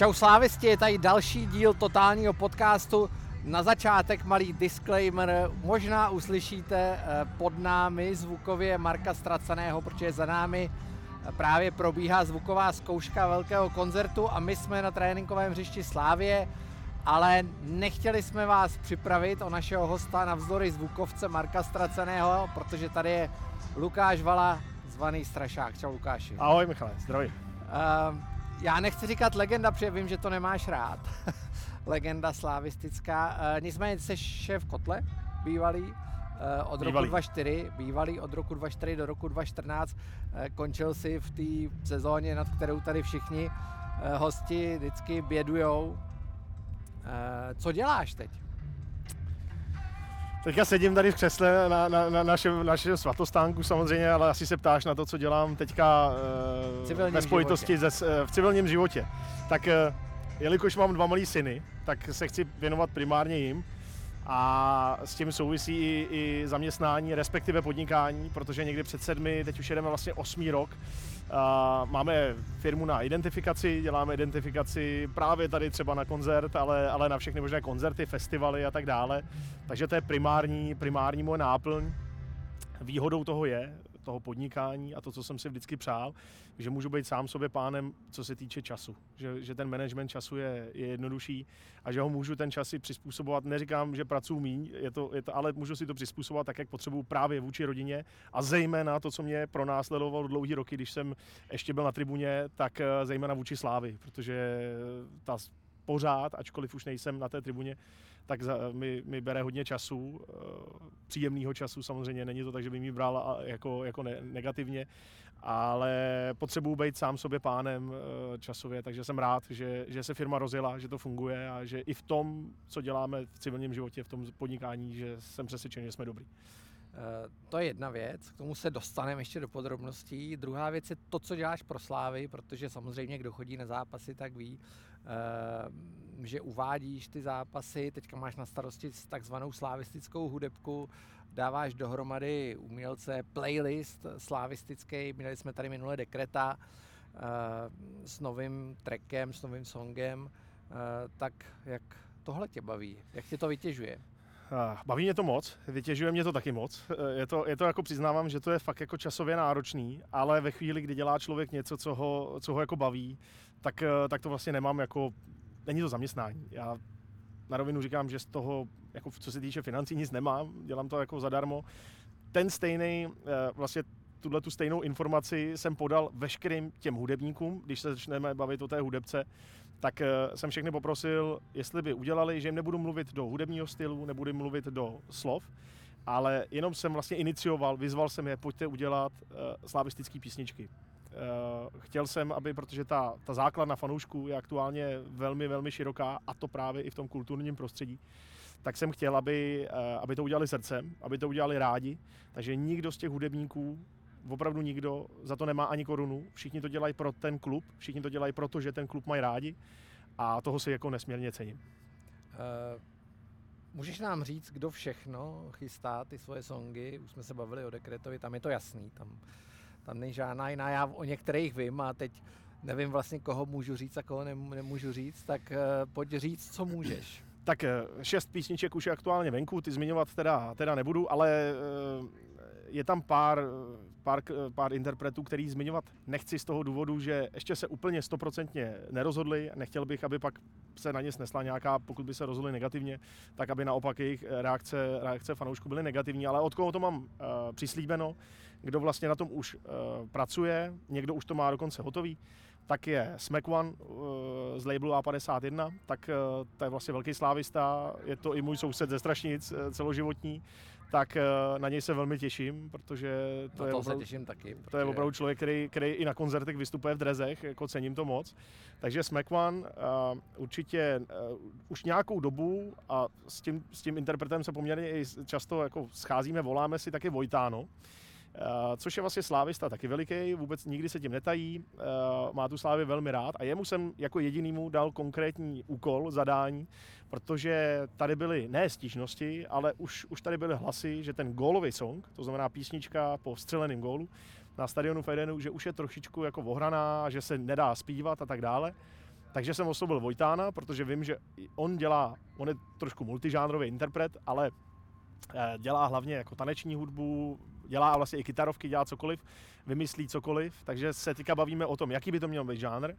Čau slávisti, je tady další díl totálního podcastu. Na začátek malý disclaimer, možná uslyšíte eh, pod námi zvukově Marka Straceného, protože za námi eh, právě probíhá zvuková zkouška velkého koncertu a my jsme na tréninkovém hřišti Slávě, ale nechtěli jsme vás připravit o našeho hosta na vzory zvukovce Marka Straceného, protože tady je Lukáš Vala, zvaný Strašák. Čau Lukáši. Ahoj Michale, zdraví. Uh, já nechci říkat legenda, protože vím, že to nemáš rád. legenda slavistická. E, nicméně jsi šéf Kotle, bývalý, e, od bývalý. roku 2004, bývalý od roku 2004 do roku 2014. E, končil si v té sezóně, nad kterou tady všichni e, hosti vždycky bědujou. E, co děláš teď? Teďka sedím tady v křesle na, na, na našem, našem svatostánku samozřejmě, ale asi se ptáš na to, co dělám teďka uh, ve spojitosti ze, uh, v civilním životě. Tak uh, jelikož mám dva malý syny, tak se chci věnovat primárně jim a s tím souvisí i, i zaměstnání, respektive podnikání, protože někdy před sedmi, teď už jedeme vlastně osmý rok, a máme firmu na identifikaci, děláme identifikaci právě tady třeba na koncert, ale, ale na všechny možné koncerty, festivaly a tak dále. Takže to je primární, primární moje náplň. Výhodou toho je, toho podnikání a to, co jsem si vždycky přál, že můžu být sám sobě pánem, co se týče času. Že, že ten management času je, je jednodušší a že ho můžu ten čas si přizpůsobovat. Neříkám, že pracuji míň, je to, je to, ale můžu si to přizpůsobovat tak, jak potřebuju právě vůči rodině a zejména to, co mě pronásledovalo dlouhý roky, když jsem ještě byl na tribuně, tak eh, zejména vůči Slávy, protože ta pořád, ačkoliv už nejsem na té tribuně, tak za, mi, mi bere hodně času, eh, příjemného času samozřejmě, není to tak, že by mi bral jako, jako ne, negativně, ale potřebuji být sám sobě pánem eh, časově, takže jsem rád, že, že se firma rozjela, že to funguje a že i v tom, co děláme v civilním životě, v tom podnikání, že jsem přesvědčen, že jsme dobrý. Eh, to je jedna věc, k tomu se dostaneme ještě do podrobností. Druhá věc je to, co děláš pro Slávy, protože samozřejmě kdo chodí na zápasy, tak ví, že uvádíš ty zápasy, teďka máš na starosti takzvanou slavistickou hudebku, dáváš dohromady umělce playlist slavistický, měli jsme tady minule Dekreta eh, s novým trackem, s novým songem, tak jak tohle tě baví, jak tě to vytěžuje? Baví mě to moc, vytěžuje mě to taky moc. Je to, je to jako přiznávám, že to je fakt jako časově náročný, ale ve chvíli, kdy dělá člověk něco, co ho, co ho jako baví, tak, tak to vlastně nemám jako, není to zaměstnání. Já na rovinu říkám, že z toho, jako co se týče financí, nic nemám, dělám to jako zadarmo. Ten stejný, eh, vlastně tuhle tu stejnou informaci jsem podal veškerým těm hudebníkům, když se začneme bavit o té hudebce, tak eh, jsem všechny poprosil, jestli by udělali, že jim nebudu mluvit do hudebního stylu, nebudu mluvit do slov, ale jenom jsem vlastně inicioval, vyzval jsem je, pojďte udělat slavistické písničky. Uh, chtěl jsem, aby, protože ta, ta základna fanoušků je aktuálně velmi, velmi široká, a to právě i v tom kulturním prostředí, tak jsem chtěl, aby, uh, aby to udělali srdcem, aby to udělali rádi. Takže nikdo z těch hudebníků opravdu nikdo za to nemá ani korunu. Všichni to dělají pro ten klub, všichni to dělají proto, že ten klub mají rádi a toho si jako nesmírně cením. Uh, můžeš nám říct, kdo všechno chystá ty svoje songy? Už jsme se bavili o Dekretovi, tam je to jasný, tam, tam není žádná jiná, já o některých vím a teď nevím vlastně, koho můžu říct a koho nemůžu říct, tak uh, pojď říct, co můžeš. Tak eh, šest písniček už je aktuálně venku, ty zmiňovat teda, teda nebudu, ale je tam pár, pár, pár interpretů, který zmiňovat nechci z toho důvodu, že ještě se úplně stoprocentně nerozhodli. Nechtěl bych, aby pak se na ně snesla nějaká, pokud by se rozhodli negativně, tak aby naopak jejich reakce, reakce fanoušků byly negativní. Ale od koho to mám uh, přislíbeno, kdo vlastně na tom už uh, pracuje, někdo už to má dokonce hotový, tak je Smack One uh, z labelu A51, tak uh, to je vlastně velký slávista, je to i můj soused ze Strašnic, celoživotní, tak na něj se velmi těším, protože to, je, opravdu, těším taky, protože... to je opravdu člověk, který, který i na koncertech vystupuje v drezech, jako cením to moc. Takže Smack One určitě už nějakou dobu a s tím, s tím interpretem se poměrně i často jako scházíme, voláme si taky Vojtáno, což je vlastně slávista taky veliký, vůbec nikdy se tím netají, má tu slávy velmi rád a jemu jsem jako jedinýmu dal konkrétní úkol, zadání, protože tady byly ne stížnosti, ale už, už tady byly hlasy, že ten gólový song, to znamená písnička po střeleném gólu na stadionu Fejdenu, že už je trošičku jako ohraná, že se nedá zpívat a tak dále. Takže jsem oslovil Vojtána, protože vím, že on dělá, on je trošku multižánrový interpret, ale eh, dělá hlavně jako taneční hudbu, dělá vlastně i kytarovky, dělá cokoliv, vymyslí cokoliv, takže se teďka bavíme o tom, jaký by to měl být žánr.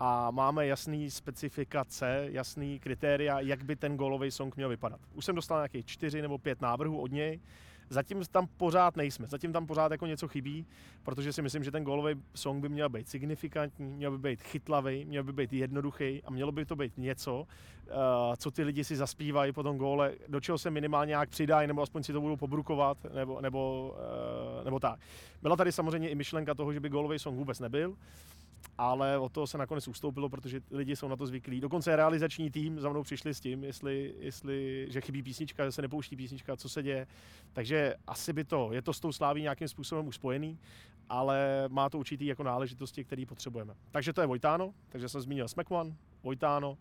A máme jasný specifikace, jasný kritéria, jak by ten golový song měl vypadat. Už jsem dostal nějakých čtyři nebo pět návrhů od něj, Zatím tam pořád nejsme, zatím tam pořád jako něco chybí, protože si myslím, že ten golový song by měl být signifikantní, měl by být chytlavý, měl by být jednoduchý a mělo by to být něco, eh, co ty lidi si zaspívají po tom góle, do čeho se minimálně nějak přidají, nebo aspoň si to budou pobrukovat, nebo, nebo, eh, nebo tak. Byla tady samozřejmě i myšlenka toho, že by gólový song vůbec nebyl, ale o to se nakonec ustoupilo, protože lidi jsou na to zvyklí. Dokonce realizační tým za mnou přišli s tím, jestli, jestli že chybí písnička, že se nepouští písnička, co se děje. Takže asi by to, je to s tou sláví nějakým způsobem už spojený, ale má to určitý jako náležitosti, které potřebujeme. Takže to je Vojtáno, takže jsem zmínil Smackman, Vojtáno,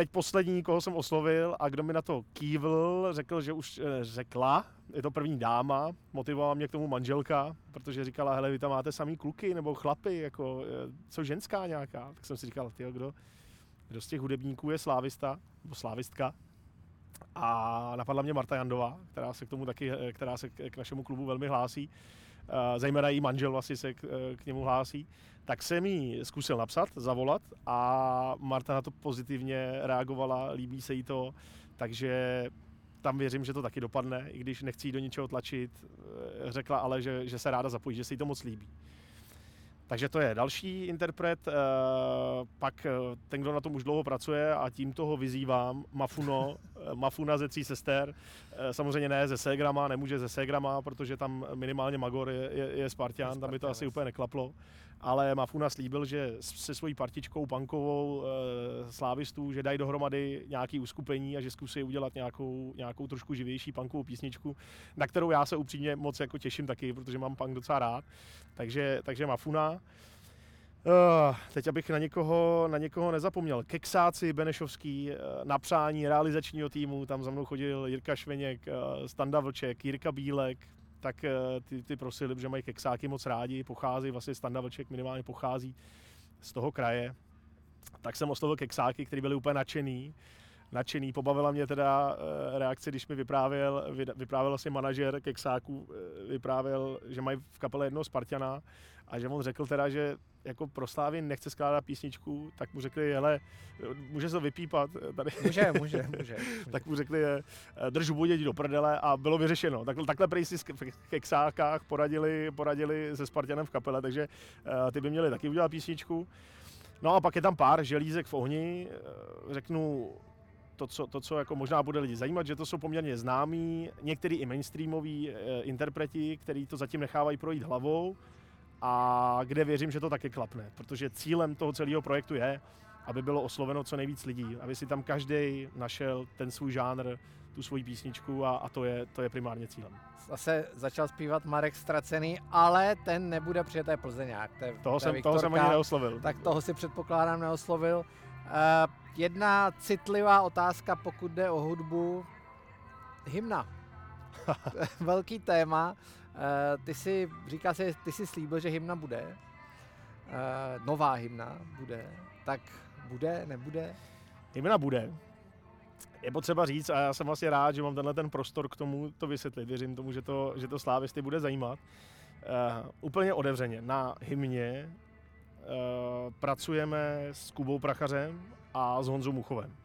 Teď poslední, koho jsem oslovil a kdo mi na to kývl, řekl, že už eh, řekla, je to první dáma, motivovala mě k tomu manželka, protože říkala, hele, vy tam máte samý kluky nebo chlapy, jako, eh, co ženská nějaká. Tak jsem si říkal, ty kdo, kdo z těch hudebníků je slávista, nebo slávistka. A napadla mě Marta Jandová, která se k tomu taky, eh, která se k našemu klubu velmi hlásí. Zajména její manžel vlastně se k, k němu hlásí tak jsem jí zkusil napsat, zavolat a Marta na to pozitivně reagovala, líbí se jí to, takže tam věřím, že to taky dopadne, i když nechci jí do ničeho tlačit. Eh, řekla ale, že, že se ráda zapojí, že se jí to moc líbí. Takže to je další interpret, eh, pak eh, ten, kdo na tom už dlouho pracuje a tím toho vyzývám, Mafuno, Mafuna ze tří sester, samozřejmě ne ze Segrama, nemůže ze Segrama, protože tam minimálně Magor je, je, je Spartian, tam by to asi úplně neklaplo ale Mafuna slíbil, že se svojí partičkou punkovou e, slávistů, že dají dohromady nějaký uskupení a že zkusí udělat nějakou, nějakou trošku živější punkovou písničku, na kterou já se upřímně moc jako těším taky, protože mám punk docela rád. Takže, takže Mafuna. Uh, teď abych na někoho, na někoho nezapomněl. Keksáci Benešovský, uh, na přání realizačního týmu, tam za mnou chodil Jirka Šveněk, Standa Vlček, Jirka Bílek, tak eh, ty, ty prosili, že mají keksáky moc rádi, pochází, vlastně Standa Vlček minimálně pochází z toho kraje. Tak jsem oslovil keksáky, který byli úplně nadšený. Nadšený. Pobavila mě teda eh, reakce, když mi vyprávěl, vyprávěl vlastně manažer keksáků, eh, vyprávěl, že mají v kapele jednoho Spartana a že on řekl teda, že jako pro Slávy nechce skládat písničku, tak mu řekli, hele, může se to vypípat tady. Může, může, může. tak mu řekli, drž budě do prdele a bylo vyřešeno. Tak, takhle prý si v keksákách poradili, poradili se Spartanem v kapele, takže ty by měli taky udělat písničku. No a pak je tam pár želízek v ohni, řeknu to, co, to, co jako možná bude lidi zajímat, že to jsou poměrně známí, některý i mainstreamoví uh, interpreti, který to zatím nechávají projít hlavou, a kde věřím, že to taky klapne, protože cílem toho celého projektu je, aby bylo osloveno co nejvíc lidí, aby si tam každý našel ten svůj žánr, tu svoji písničku a, a to, je, to je primárně cílem. Zase začal zpívat Marek Stracený, ale ten nebude přijeté Plzeňák. To je, toho, to jsem, toho jsem ani neoslovil. Tak toho si předpokládám neoslovil. Uh, jedna citlivá otázka, pokud jde o hudbu. Hymna. Velký téma. Eh, ty si, říká se, ty si slíbil, že hymna bude. Uh, nová hymna bude. Tak bude, nebude? Hymna bude. Je potřeba říct, a já jsem vlastně rád, že mám tenhle ten prostor k tomu to vysvětlit. Věřím tomu, že to, že to slávisty bude zajímat. Uh, úplně otevřeně. Na hymně pracujeme s Kubou Prachařem a s Honzou Muchovem.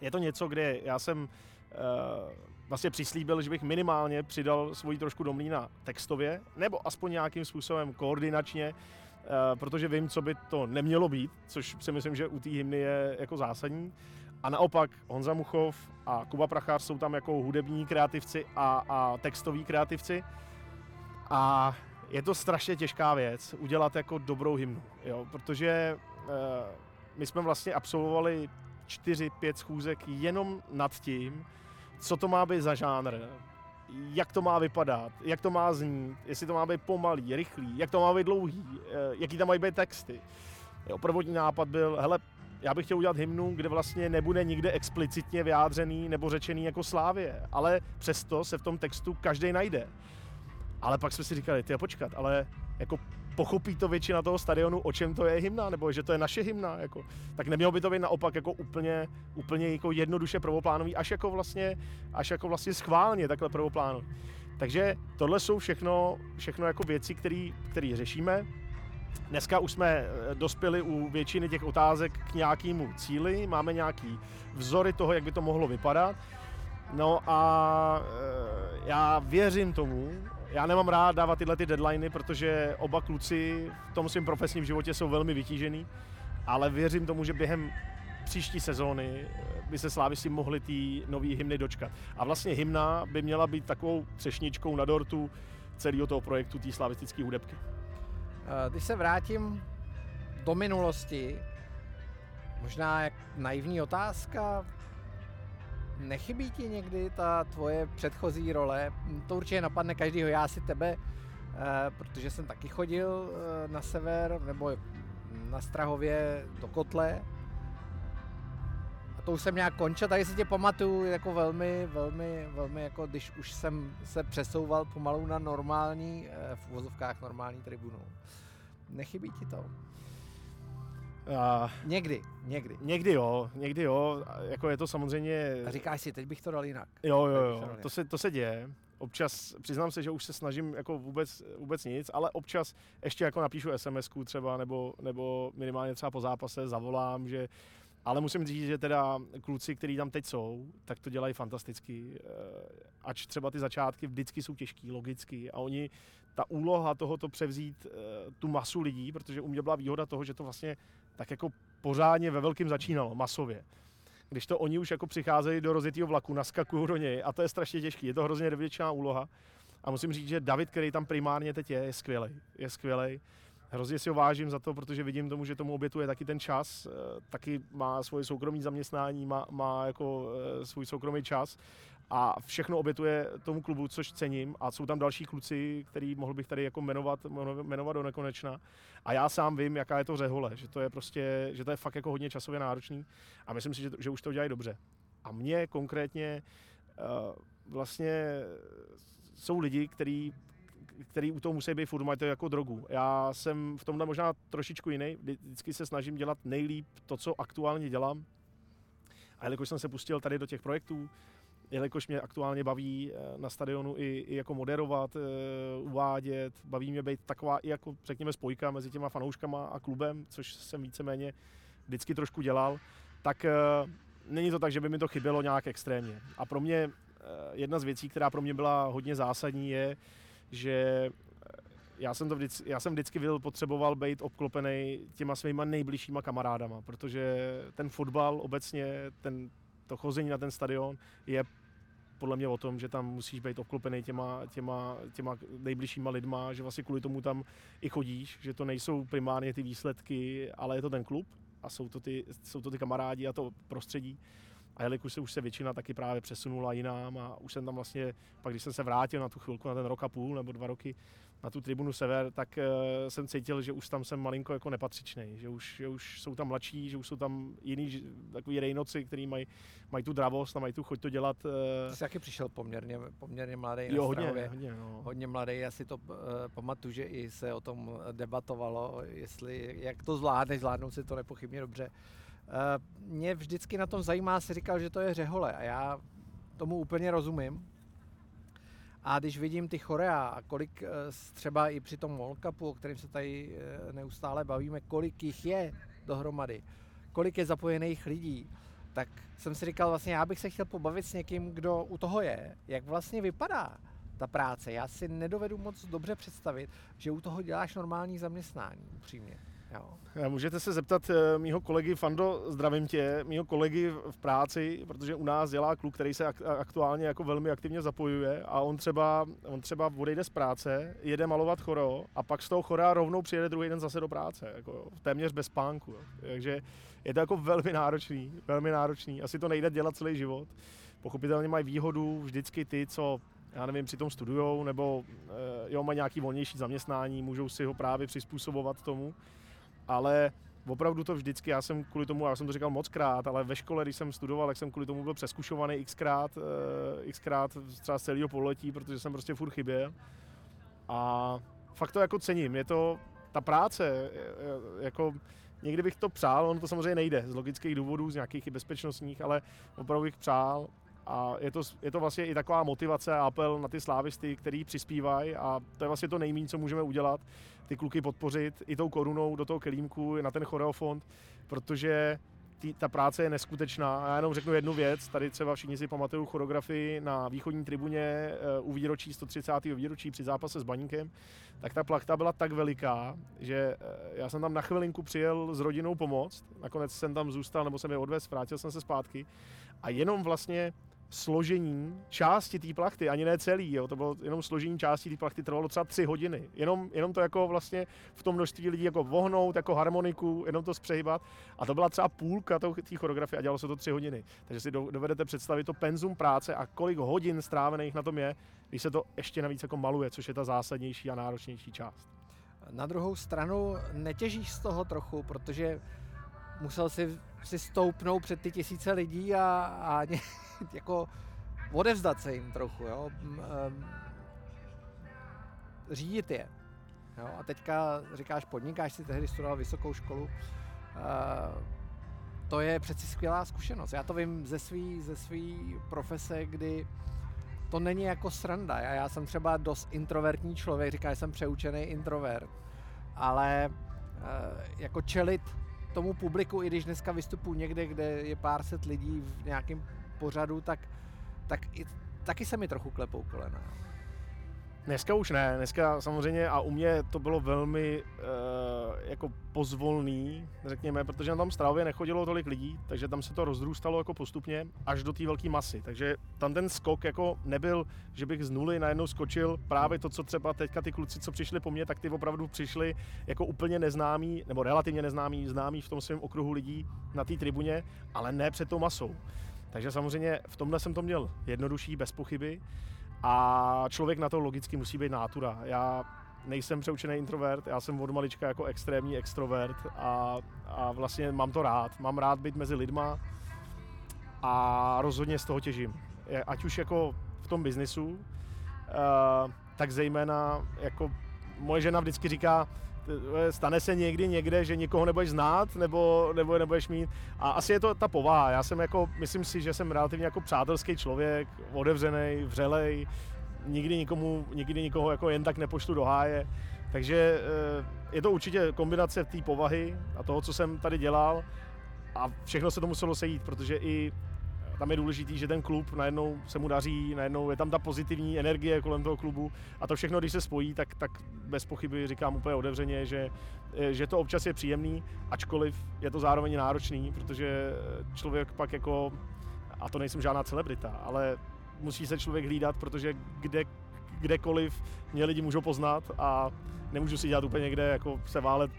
Je to něco, kde já jsem uh, vlastně přislíbil, že bych minimálně přidal svoji trošku do mlína textově, nebo aspoň nějakým způsobem koordinačně, eh, protože vím, co by to nemělo být, což si myslím, že u té hymny je jako zásadní. A naopak Honza Muchov a Kuba Prachář jsou tam jako hudební kreativci a, a textoví kreativci. A je to strašně těžká věc udělat jako dobrou hymnu, jo? protože uh, my jsme vlastně absolvovali 4-5 schůzek jenom nad tím, co to má být za žánr, jak to má vypadat, jak to má znít, jestli to má být pomalý, rychlý, jak to má být dlouhý, eh, jaký tam mají být texty. Jo, prvotní nápad byl, hele, já bych chtěl udělat hymnu, kde vlastně nebude nikde explicitně vyjádřený nebo řečený jako Slávě, ale přesto se v tom textu každý najde. Ale pak jsme si říkali, ty počkat, ale jako pochopí to většina toho stadionu, o čem to je hymna, nebo že to je naše hymna, jako, tak nemělo by to být naopak jako úplně, úplně jako jednoduše prvoplánový, až jako vlastně, až jako vlastně schválně takhle prvoplánový. Takže tohle jsou všechno, všechno jako věci, které řešíme. Dneska už jsme eh, dospěli u většiny těch otázek k nějakému cíli, máme nějaký vzory toho, jak by to mohlo vypadat. No a eh, já věřím tomu, já nemám rád dávat tyhle ty deadliny, protože oba kluci v tom svém profesním životě jsou velmi vytížený, ale věřím tomu, že během příští sezóny eh, by se slávisti mohli ty nové hymny dočkat. A vlastně hymna by měla být takovou třešničkou na dortu celého toho projektu té slavistické hudebky. Eh, když se vrátím do minulosti, možná jak naivní otázka, nechybí ti někdy ta tvoje předchozí role? To určitě napadne každýho, já si tebe, eh, protože jsem taky chodil eh, na sever, nebo na Strahově do Kotle, a to už jsem nějak končil, tady si tě pamatuju jako velmi, velmi, velmi, jako když už jsem se přesouval pomalu na normální, v uvozovkách normální tribunu. Nechybí ti to? A... Někdy, někdy. Někdy jo, někdy jo, jako je to samozřejmě... A říkáš si, teď bych to dal jinak. Jo, jo, jo, to se, to se děje. Občas, přiznám se, že už se snažím jako vůbec, vůbec nic, ale občas ještě jako napíšu sms třeba, nebo, nebo minimálně třeba po zápase zavolám, že ale musím říct, že teda kluci, kteří tam teď jsou, tak to dělají fantasticky. Eh, ač třeba ty začátky vždycky jsou těžký, logicky. A oni, ta úloha tohoto převzít eh, tu masu lidí, protože u mě byla výhoda toho, že to vlastně tak jako pořádně ve velkým začínalo, masově. Když to oni už jako přicházejí do rozjetého vlaku, naskakují do něj a to je strašně těžký, je to hrozně nevděčná úloha. A musím říct, že David, který tam primárně teď je, je skvělý. Je skvělý. Hrozně si ho vážím za to, protože vidím tomu, že tomu obětuje taky ten čas, eh, taky má svoje soukromí zaměstnání, má, má jako eh, svůj soukromý čas a všechno obětuje tomu klubu, což cením a jsou tam další kluci, který mohl bych tady jako jmenovat, jmenovat do nekonečna a já sám vím, jaká je to řehole, že to je prostě, že to je fakt jako hodně časově náročný a myslím si, že, že už to dělají dobře. A mě konkrétně uh, vlastně jsou lidi, kteří který u toho musí být furt, mají to jako drogu. Já jsem v tomhle možná trošičku jiný, vždycky se snažím dělat nejlíp to, co aktuálně dělám. A jelikož jsem se pustil tady do těch projektů, jelikož mě aktuálně baví eh, na stadionu i, i jako moderovat, eh, uvádět, baví mě být taková i jako řekněme spojka mezi těma fanouškama a klubem, což jsem víceméně vždycky trošku dělal, tak eh, není to tak, že by mi to chybělo nějak extrémně. A pro mě jedna z věcí, která pro mě byla hodně zásadní, je, že já jsem, to vždycky, já jsem vždycky byl potřeboval být obklopený těma svýma nejbližšíma kamarádama, protože ten fotbal obecně, ten, to chození na ten stadion je podle mě o tom, že tam musíš být obklopený těma, těma, těma nejbližšíma lidma, že vlastně kvůli tomu tam i chodíš, že to nejsou primárně ty výsledky, ale je to ten klub a jsou to ty, jsou to ty kamarádi a to prostředí. A jelikož se už se většina taky právě přesunula jinam a už jsem tam vlastně, pak když jsem se vrátil na tu chvilku, na ten rok a půl nebo dva roky na tu tribunu Sever, tak uh, jsem cítil, že už tam jsem malinko jako nepatřičný, že už, že už jsou tam mladší, že už jsou tam jiný takový rejnoci, kteří mají, mají tu dravost a mají tu choť to dělat. Uh... Ty jsi taky přišel poměrně, poměrně mladý jo, hodně, hodně, no. hodně mladý, já si to uh, pamatuju, že i se o tom debatovalo, jestli, jak to zvládneš, zvládnout si to nepochybně dobře. Uh, mě vždycky na tom zajímá, si říkal, že to je řehole a já tomu úplně rozumím. A když vidím ty chorea a kolik uh, třeba i při tom World Cupu, o kterém se tady uh, neustále bavíme, kolik jich je dohromady, kolik je zapojených lidí, tak jsem si říkal vlastně, já bych se chtěl pobavit s někým, kdo u toho je, jak vlastně vypadá ta práce. Já si nedovedu moc dobře představit, že u toho děláš normální zaměstnání, upřímně. Jo. Můžete se zeptat eh, mýho kolegy Fando, zdravím tě, mýho kolegy v práci, protože u nás dělá kluk, který se aktuálně jako velmi aktivně zapojuje a on třeba, on třeba odejde z práce, jede malovat choro a pak z toho chora rovnou přijede druhý den zase do práce, jako téměř bez spánku. Jo. Takže je to jako velmi náročný, velmi náročný. Asi to nejde dělat celý život. Pochopitelně mají výhodu vždycky ty, co já nevím, při tom studujou, nebo e, jo, mají nějaký volnější zaměstnání, můžou si ho právě přizpůsobovat tomu, ale opravdu to vždycky, já jsem kvůli tomu, já jsem to říkal moc krát, ale ve škole, když jsem studoval, tak jsem kvůli tomu byl přeskušovaný xkrát, e, xkrát třeba z celého pololetí, protože jsem prostě furt chyběl. A fakt to jako cením, je to, ta práce, jako někdy bych to přál, ono to samozřejmě nejde z logických důvodů, z nějakých i bezpečnostních, ale opravdu bych přál, a je to, je to vlastně i taková motivace a apel na ty slávisty, který přispívají a to je vlastně to nejméně, co můžeme udělat, ty kluky podpořit i tou korunou do toho kelímku, na ten choreofond, protože tý, ta práce je neskutečná. A já jenom řeknu jednu věc, tady třeba všichni si pamatují choreografii na východní tribuně uh, u výročí 130. výročí při zápase s Baníkem, tak ta plachta byla tak veliká, že uh, já jsem tam na chvilinku přijel s rodinou pomoct, nakonec jsem tam zůstal, nebo jsem je odvez, vrátil jsem se zpátky a jenom vlastně složení části té plachty, ani ne celý, jo, to bylo jenom složení části té plachty, trvalo třeba tři hodiny. Jenom, jenom to jako vlastně v tom množství lidí jako vohnout, jako harmoniku, jenom to zpřehybat. A to byla třeba půlka té choreografie a dělalo se to tři hodiny. Takže si dovedete představit to penzum práce a kolik hodin strávených na tom je, když se to ještě navíc jako maluje, což je ta zásadnější a náročnější část. Na druhou stranu netěžíš z toho trochu, protože musel si, si stoupnout před ty tisíce lidí a, a jako odevzdat se jim trochu, jo. Řídit je. Jo? A teďka říkáš, podnikáš si tehdy studoval vysokou školu. To je přeci skvělá zkušenost. Já to vím ze svý, ze svý profese, kdy to není jako sranda. Já, já jsem třeba dost introvertní člověk, říká, že jsem přeučený introvert, ale jako čelit tomu publiku, i když dneska vystupuji někde, kde je pár set lidí v nějakém pořadu, tak, tak i, taky se mi trochu klepou kolena. Dneska už ne, dneska samozřejmě a u mě to bylo velmi uh, jako pozvolný, řekněme, protože na tom Stravě nechodilo tolik lidí, takže tam se to rozrůstalo jako postupně až do té velké masy. Takže tam ten skok jako nebyl, že bych z nuly najednou skočil právě to, co třeba teďka ty kluci, co přišli po mně, tak ty opravdu přišli jako úplně neznámí, nebo relativně neznámí, známí v tom svém okruhu lidí na té tribuně, ale ne před tou masou. Takže samozřejmě v tomhle jsem to měl jednodušší, bez pochyby. A člověk na to logicky musí být nátura. Já nejsem přeučený introvert, já jsem od malička jako extrémní extrovert a, a vlastně mám to rád. Mám rád být mezi lidma a rozhodně z toho těžím. Ať už jako v tom biznisu, uh, tak zejména jako moje žena vždycky říká, stane se někdy někde, že někoho nebudeš znát nebo, nebo nebudeš mít. A asi je to ta povaha. Já jsem jako, myslím si, že jsem relativně jako přátelský člověk, otevřený, vřelej, nikdy nikomu, nikdy nikoho jako jen tak nepoštu do háje. Takže eh, je to určitě kombinace té povahy a toho, co jsem tady dělal a všechno se to muselo sejít, protože i tam je důležitý, že ten klub najednou se mu daří, najednou je tam ta pozitivní energie kolem toho klubu a to všechno, když se spojí, tak, tak bez pochyby říkám úplně otevřeně, že, že to občas je příjemný, ačkoliv je to zároveň náročný, protože člověk pak jako, a to nejsem žádná celebrita, ale musí se člověk hlídat, protože kde, kdekoliv mě lidi můžou poznat a nemůžu si dělat úplně někde jako se válet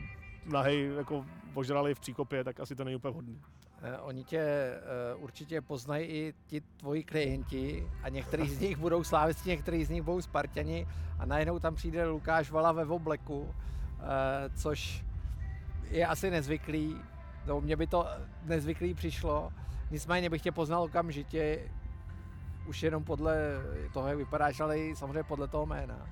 nahej jako požrali v příkopě, tak asi to není úplně hodný. Eh, oni tě uh, určitě poznají i ti tvoji klienti a některý z nich budou slávisti, některý z nich budou Spartani a najednou tam přijde Lukáš Vala ve obleku, uh, což je asi nezvyklý, no mně by to nezvyklý přišlo, nicméně bych tě poznal okamžitě, už jenom podle toho, jak vypadáš, ale i samozřejmě podle toho jména.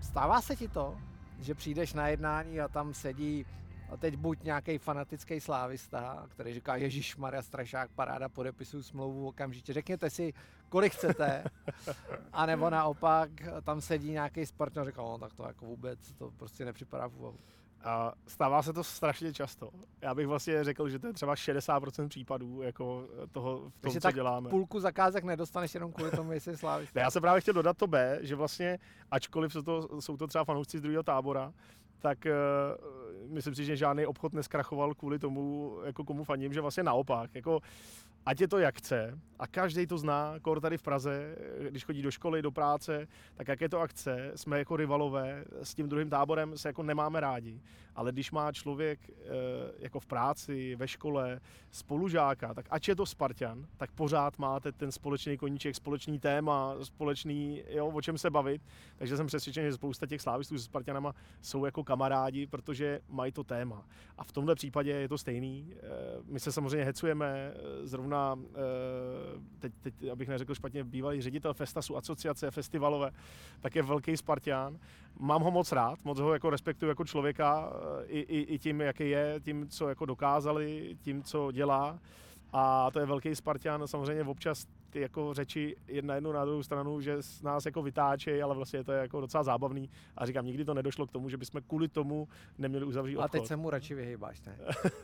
Stává se ti to, že přijdeš na jednání a tam sedí a teď buď nějaký fanatický slávista, který říká Ježíš Maria Strašák, paráda, podepisuju smlouvu okamžitě, řekněte si, kolik chcete, a nebo naopak tam sedí nějaký sportní a říká, no tak to jako vůbec, to prostě nepřipadá v úvahu. A stává se to strašně často. Já bych vlastně řekl, že to je třeba 60% případů jako toho, v tom, Takže co tak děláme. půlku zakázek nedostaneš jenom kvůli tomu, jestli slávíš. Já jsem právě chtěl dodat to B, že vlastně, ačkoliv jsou to, jsou to třeba fanoušci z druhého tábora, tak uh, myslím si, že žádný obchod neskrachoval kvůli tomu, jako komu faním, že vlastně naopak, jako ať je to jak chce, a každý to zná, kor tady v Praze, když chodí do školy, do práce, tak jak je to akce, jsme jako rivalové, s tím druhým táborem se jako nemáme rádi. Ale když má člověk eh, jako v práci, ve škole, spolužáka, tak ať je to Spartan, tak pořád máte ten společný koníček, společný téma, společný, jo, o čem se bavit. Takže jsem přesvědčen, že spousta těch slávistů se Spartanama jsou jako kamarádi, protože mají to téma. A v tomhle případě je to stejný. Eh, my se samozřejmě hecujeme, eh, zrovna teď, teď, abych neřekl špatně, bývalý ředitel Festasu, asociace festivalové, tak je velký Spartian. Mám ho moc rád, moc ho jako respektuju jako člověka, i, i, i tím, jaký je, tím, co jako dokázali, tím, co dělá. A to je velký Spartian, samozřejmě občas ty jako řeči jedna jednu na druhou stranu, že z nás jako vytáčejí, ale vlastně to je jako docela zábavný. A říkám, nikdy to nedošlo k tomu, že bychom kvůli tomu neměli uzavřít obchod. A teď se mu radši vyhýbáš, ne?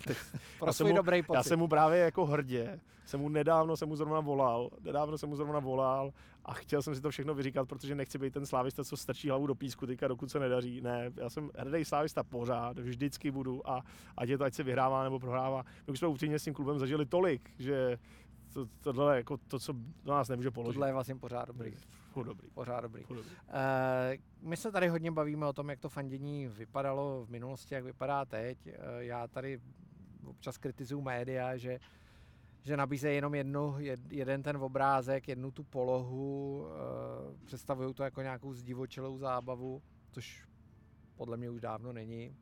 Pro svůj mu, dobrý pocit. Já jsem mu právě jako hrdě, jsem mu nedávno jsem mu zrovna volal, nedávno jsem mu zrovna volal a chtěl jsem si to všechno vyříkat, protože nechci být ten slávista, co strčí hlavu do písku teďka, dokud se nedaří. Ne, já jsem hrdý slávista pořád, vždycky budu a ať je to, ať se vyhrává nebo prohrává. My už jsme upřímně s tím klubem zažili tolik, že to, tohle je jako to, co do nás nemůže položit. Tohle je vlastně pořád dobrý. Furt dobrý. Pořád dobrý. Furt dobrý. Uh, my se tady hodně bavíme o tom, jak to fandění vypadalo v minulosti, jak vypadá teď. Uh, já tady občas kritizuju média, že že nabízejí jenom jednu, jed, jeden ten obrázek, jednu tu polohu, uh, představují to jako nějakou zdivočelou zábavu, což podle mě už dávno není.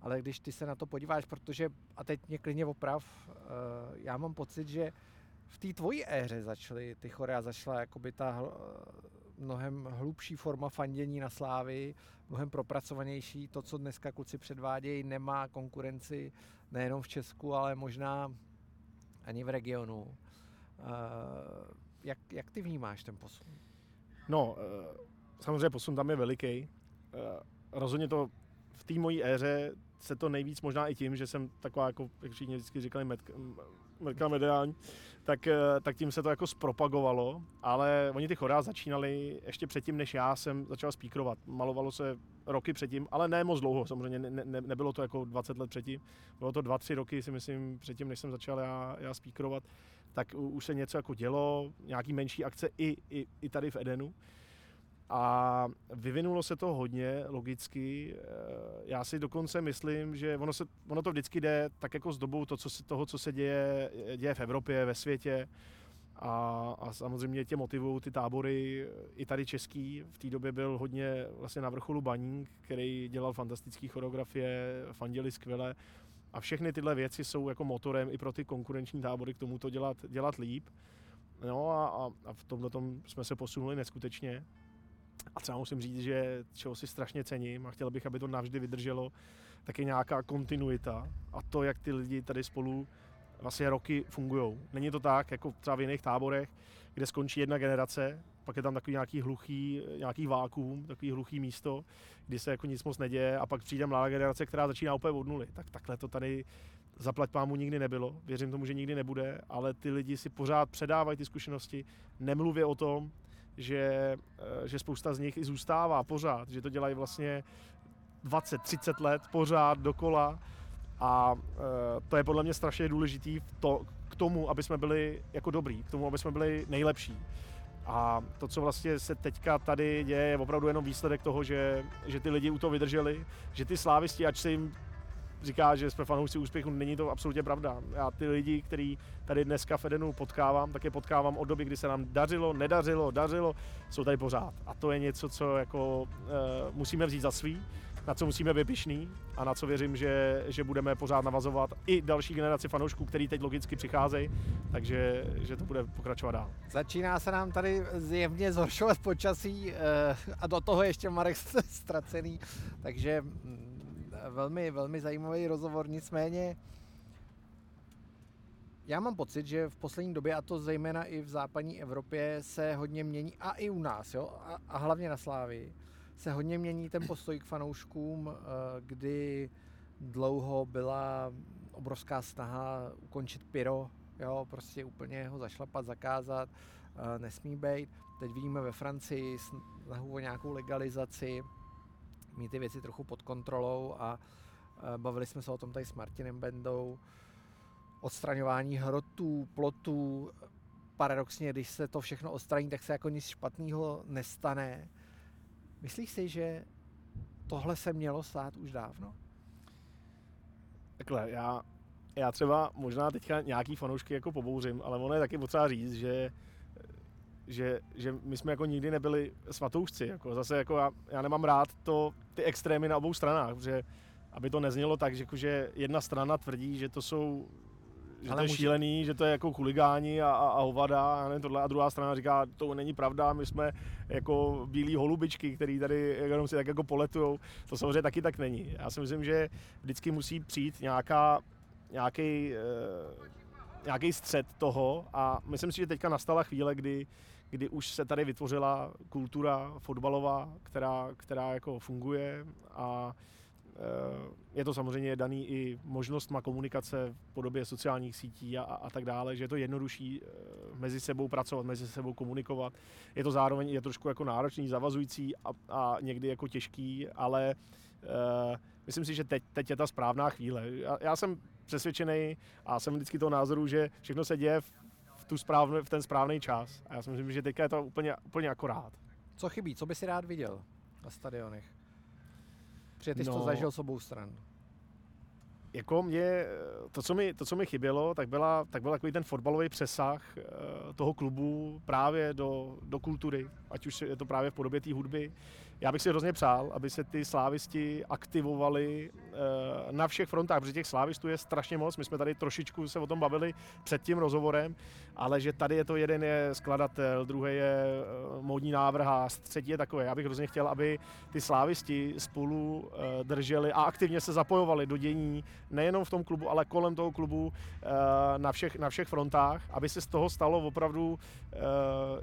Ale když ty se na to podíváš, protože, a teď mě klidně oprav, já mám pocit, že v té tvojí éře začaly ty chorea, začala jakoby ta mnohem hlubší forma fandění na slávy, mnohem propracovanější. To, co dneska kluci předvádějí, nemá konkurenci nejenom v Česku, ale možná ani v regionu. Uh, jak, jak ty vnímáš ten posun? No, uh, samozřejmě posun tam je veliký. Rozhodně to v té mojí éře se to nejvíc možná i tím, že jsem taková, jako, jak všichni vždycky říkali, metka, metka mediální, tak, eh, tak tím se to jako zpropagovalo, ale oni ty chorá začínali ještě předtím, než já jsem začal spíkrovat. Malovalo se roky předtím, ale ne moc dlouho, samozřejmě ne, ne, nebylo to jako 20 let předtím, bylo to 2-3 roky, si myslím, předtím, než jsem začal já, já spíkrovat, tak už se něco jako dělo, nějaký menší akce i, i, i tady v Edenu. A vyvinulo se to hodně, logicky. Eh, já si dokonce myslím, že ono, se, ono to vždycky jde tak jako s dobou to, co se, toho, co se děje, děje v Evropě, ve světě. A, a samozřejmě tě motivují ty tábory, i tady český. V té době byl hodně vlastně na vrcholu Baník, který dělal fantastické choreografie, fandili skvěle. A všechny tyhle věci jsou jako motorem i pro ty konkurenční tábory k tomu to dělat, dělat líp. No a, a, a v tomhle jsme se posunuli neskutečně. A třeba musím říct, že čeho si strašně cením a chtěl bych, aby to navždy vydrželo, tak je nějaká kontinuita a to, jak ty lidi tady spolu vlastně roky fungují. Není to tak, jako třeba v jiných táborech, kde skončí jedna generace, pak je tam takový nějaký hluchý, nějaký vákuum, takový hluchý místo, kdy se jako nic moc neděje a pak přijde mladá generace, která začíná úplně od nuly. Tak takhle to tady zaplať pámu nikdy nebylo, věřím tomu, že nikdy nebude, ale ty lidi si pořád předávají ty zkušenosti, nemluvě o tom, že, eh, že spousta z nich i zůstává pořád, že to dělají vlastně 20-30 let pořád dokola a eh, to je podle mě strašně důležitý v to, k tomu, aby jsme byli jako dobrý, k tomu, aby jsme byli nejlepší. A to, co vlastně se teďka tady děje, je opravdu jenom výsledek toho, že, že ty lidi u toho vydrželi, že ty slávisti, ať se jim říká, že jsme fanoušci úspěchu, není to absolutně pravda. Já ty lidi, který tady dneska v Edenu potkávám, tak je potkávám od doby, kdy se nám dařilo, nedařilo, dařilo, jsou tady pořád. A to je něco, co jako e, musíme vzít za svý, na co musíme být pišný a na co věřím, že, že budeme pořád navazovat i další generaci fanoušků, který teď logicky přicházejí, takže že to bude pokračovat dál. Začíná se nám tady zjevně zhoršovat počasí e, a do toho ještě Marek ztracený, takže mm, velmi, velmi zajímavý rozhovor, nicméně já mám pocit, že v poslední době, a to zejména i v západní Evropě, se hodně mění, a i u nás, jo, a, a hlavně na Slávii, se hodně mění ten postoj k fanouškům, eh, kdy dlouho byla obrovská snaha ukončit pyro, jo, prostě úplně ho zašlapat, zakázat, eh, nesmí být. Teď vidíme ve Francii snahu o nějakou legalizaci, mít ty věci trochu pod kontrolou a bavili jsme se o tom tady s Martinem Bendou, odstraňování hrotů, plotů, paradoxně, když se to všechno odstraní, tak se jako nic špatného nestane. Myslíš si, že tohle se mělo stát už dávno? Takhle, já, já třeba možná teďka nějaký fanoušky jako pobouřím, ale ono je taky potřeba říct, že že, že my jsme jako nikdy nebyli svatoušci. Jako zase jako já, já, nemám rád to, ty extrémy na obou stranách, protože aby to neznělo tak, že, jako, že jedna strana tvrdí, že to jsou že Ale to je může... šílený, že to je jako chuligáni a, a, a hovada a, ne, tohle, a druhá strana říká, to není pravda, my jsme jako bílí holubičky, který tady jenom si tak jako poletujou. To samozřejmě taky tak není. Já si myslím, že vždycky musí přijít nějaká, nějaký, e, nějaký střed toho a myslím si, že teďka nastala chvíle, kdy, kdy už se tady vytvořila kultura fotbalová, která, která jako funguje a Eh, je to samozřejmě daný i možnostma komunikace v podobě sociálních sítí a, a tak dále, že je to jednodušší eh, mezi sebou pracovat, mezi sebou komunikovat. Je to zároveň je trošku jako náročný, zavazující a, a někdy jako těžký, ale uh, myslím si, že teď, teď je ta správná chvíle. Já, já jsem přesvědčený a jsem vždycky toho názoru, že všechno se děje v, tu správne, v ten správný čas. A já si myslím, že teďka je to úplně, úplně akorát. Co chybí? Co by si rád viděl na stadionech? Protože ty no, jsi to no. zažil s obou stran. Jako mě, to co, mi, to, co mi chybělo, tak, byla, tak byl takový ten fotbalový přesah eh, toho klubu právě do, do kultury, ať už je to právě v podobě té hudby. Já bych si hrozně přál, aby se ty slávisti aktivovali eh, na všech frontách, protože těch slávistů je strašně moc. My jsme tady trošičku se o tom bavili před tím rozhovorem, ale že tady je to jeden je skladatel, druhý je eh, módní návrh, třetí je takové. Já bych hrozně chtěl, aby ty slávisti spolu drželi a aktivně se zapojovali do dění nejenom v tom klubu, ale kolem toho klubu na všech, na všech frontách, aby se z toho stalo opravdu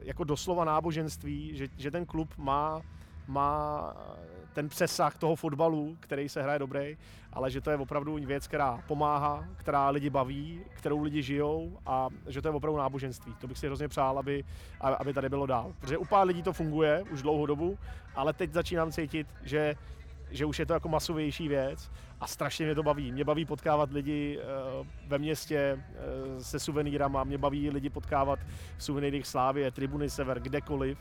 jako doslova náboženství, že, že ten klub má má ten přesah toho fotbalu, který se hraje dobrý, ale že to je opravdu věc, která pomáhá, která lidi baví, kterou lidi žijou a že to je opravdu náboženství. To bych si hrozně přál, aby, aby tady bylo dál. Protože u pár lidí to funguje už dlouhou dobu, ale teď začínám cítit, že že už je to jako masovější věc a strašně mě to baví. Mě baví potkávat lidi eh, ve městě eh, se suvenýrama, mě baví lidi potkávat v suvenýrech Slávě, Tribuny Sever, kdekoliv.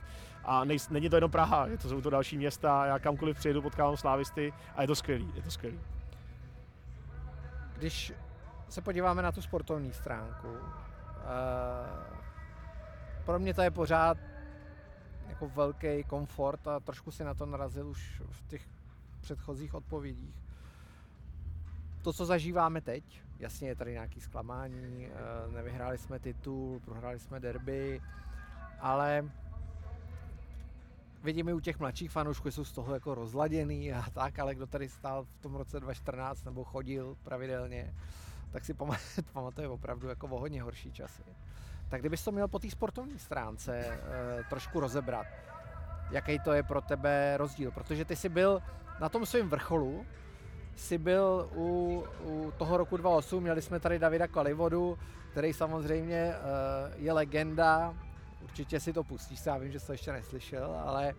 A nej, není to jenom Praha, je to, jsou to další města, já kamkoliv přijedu, potkávám slávisty a je to skvělý, je to skvělý. Když se podíváme na tu sportovní stránku, uh, pro mě to je pořád jako velký komfort a trošku si na to narazil už v těch předchozích odpovědích. To, co zažíváme teď, jasně je tady nějaký zklamání, eh, nevyhráli jsme titul, prohráli jsme derby, ale vidíme u těch mladších fanoušků, jsou z toho jako rozladěný a tak, ale kdo tady stál v tom roce 2014 nebo chodil pravidelně, tak si pamatuje opravdu jako o hodně horší časy. Tak kdybys to měl po té sportovní stránce e, trošku rozebrat, jaký to je pro tebe rozdíl, protože ty jsi byl na tom svém vrcholu, jsi byl u, u toho roku 2008, měli jsme tady Davida Kalivodu, který samozřejmě uh, je legenda, určitě si to pustíš, já vím, že jsi to ještě neslyšel, ale,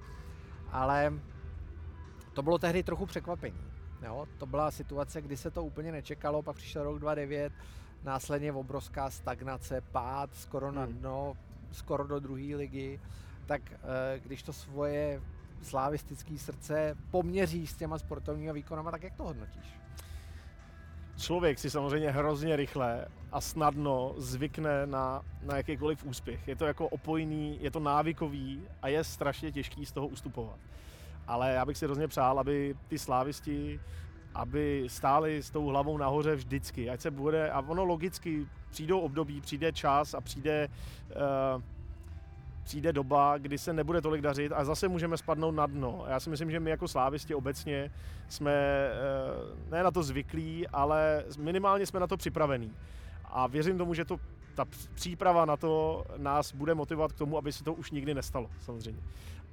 ale to bylo tehdy trochu překvapení. Jo? To byla situace, kdy se to úplně nečekalo, pak přišel rok 2009, následně obrovská stagnace, pád skoro na hmm. dno, skoro do druhé ligy, tak uh, když to svoje slávistický srdce poměří s těma sportovními výkonama, tak jak to hodnotíš? Člověk si samozřejmě hrozně rychle a snadno zvykne na, na jakýkoliv úspěch. Je to jako opojný, je to návykový a je strašně těžký z toho ustupovat. Ale já bych si hrozně přál, aby ty slávisti aby stáli s tou hlavou nahoře vždycky, ať se bude, a ono logicky přijdou období, přijde čas a přijde uh, přijde doba, kdy se nebude tolik dařit a zase můžeme spadnout na dno. Já si myslím, že my jako slávisti obecně jsme eh, ne na to zvyklí, ale minimálně jsme na to připravení. A věřím tomu, že to, ta příprava na to nás bude motivovat k tomu, aby se to už nikdy nestalo, samozřejmě.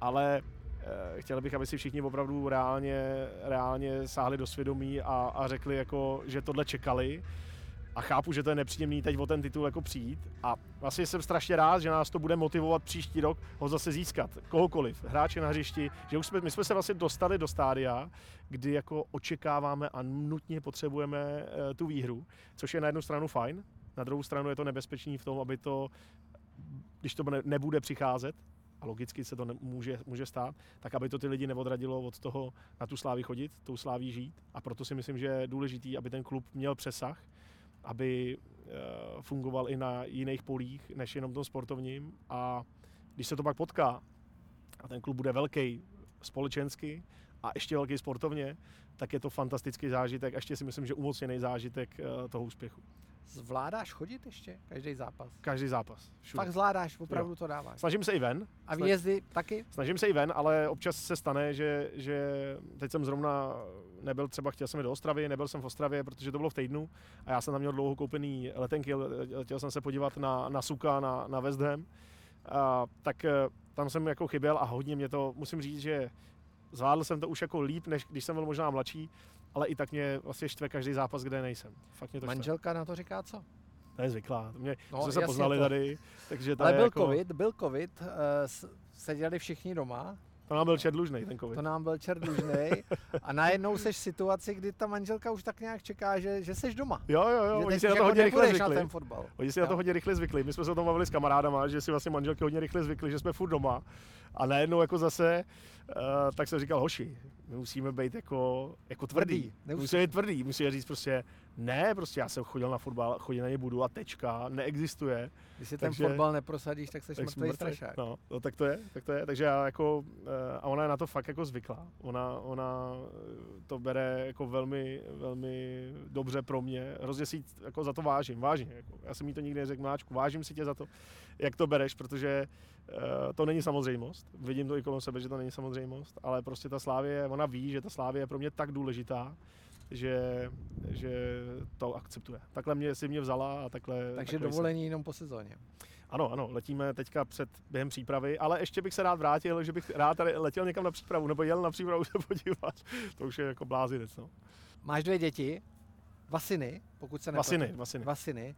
Ale eh, chtěl bych, aby si všichni opravdu reálně, reálně sáhli do svědomí a, a řekli, jako, že tohle čekali a chápu, že to je nepříjemný teď o ten titul jako přijít a vlastně jsem strašně rád, že nás to bude motivovat příští rok ho zase získat, kohokoliv, hráče na hřišti, že už jsme, my jsme se vlastně dostali do stádia, kdy jako očekáváme a nutně potřebujeme uh, tu výhru, což je na jednu stranu fajn, na druhou stranu je to nebezpečný v tom, aby to, když to nebude přicházet, a logicky se to může, může stát, tak aby to ty lidi neodradilo od toho na tu slávi chodit, tou sláví žít. A proto si myslím, že je důležitý, aby ten klub měl přesah, aby eh, fungoval i na jiných polích, než jenom tom sportovním. A když se to pak potká a ten klub bude velký společensky a ještě velký sportovně, tak je to fantastický zážitek a ještě si myslím, že umocněný zážitek eh, toho úspěchu. Zvládáš chodit ještě každý zápas? Každý zápas. Všude. Fakt zvládáš, opravdu jo. to dáváš. Snažím se i ven. A výjezdy taky? Snažím se i ven, ale občas se stane, že, že teď jsem zrovna nebyl třeba, chtěl jsem jít do Ostravy, nebyl jsem v Ostravě, protože to bylo v týdnu a já jsem tam měl dlouho koupený letenky, chtěl jsem se podívat na, na Suka, na, na West Ham. A, tak eh, tam jsem jako chyběl a hodně mě to, musím říct, že zvládl jsem to už jako líp, než když jsem byl možná mladší, ale i tak mě vlastně štve každý zápas, kde nejsem. Fakt mě to Manželka štve. na to říká co? To je zvyklá. Mě, no, jsme se poznali to. tady, takže Ale byl jako... covid, byl covid, uh, seděli všichni doma, to nám byl čer dlužnej, ten covid. To nám byl čer dlužnej. A najednou seš v situaci, kdy ta manželka už tak nějak čeká, že, že seš doma. Jo, jo, jo. Oni si na to jako hodně rychle zvykli. Ten fotbal. Oni si jo. na to hodně rychle zvykli. My jsme se o tom bavili s kamarádama, že si vlastně manželky hodně rychle zvykli, že jsme furt doma. A najednou jako zase, uh, tak jsem říkal, hoši, my musíme být jako, jako tvrdý. tvrdý. Musíme být tvrdý. Musíme říct prostě, ne, prostě já jsem chodil na fotbal, chodit na ně budu a tečka, neexistuje. Když si takže, ten fotbal neprosadíš, tak jsi mrtvý strašák. No, no, tak to je, tak to je. Takže já jako, eh, a ona je na to fakt jako zvyklá. Ona, ona to bere jako velmi, velmi dobře pro mě. Hrozně si jako za to vážím, vážně. Jako. Já jsem jí to nikdy neřekl, máčku, vážím si tě za to, jak to bereš, protože uh, to není samozřejmost. Vidím to i kolem sebe, že to není samozřejmost, ale prostě ta Slávě, ona ví, že ta Slávě je pro mě tak důležitá, že, že to akceptuje. Takhle mě si mě vzala a takhle... Takže takhle dovolení jsem. jenom po sezóně. Ano, ano, letíme teďka před během přípravy, ale ještě bych se rád vrátil, že bych rád tady letěl někam na přípravu, nebo jel na přípravu se podívat. To už je jako blázinec, no. Máš dvě děti, Vasiny, pokud se neplatí. Vasiny, Vasiny. Vasiny.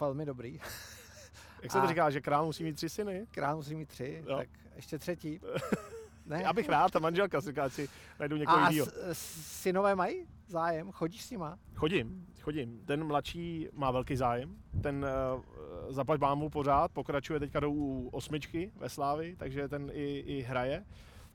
Velmi dobrý. Jak se to říká, že král musí mít tři syny? Král musí mít tři, jo. tak ještě třetí. Ne? Já bych rád, ta manželka si říká, si najdu někoho jiného. A synové mají zájem? Chodíš s nima? Chodím, chodím. Ten mladší má velký zájem. Ten uh, zaplať mámu pořád, pokračuje teďka do osmičky ve Slávi, takže ten i, i hraje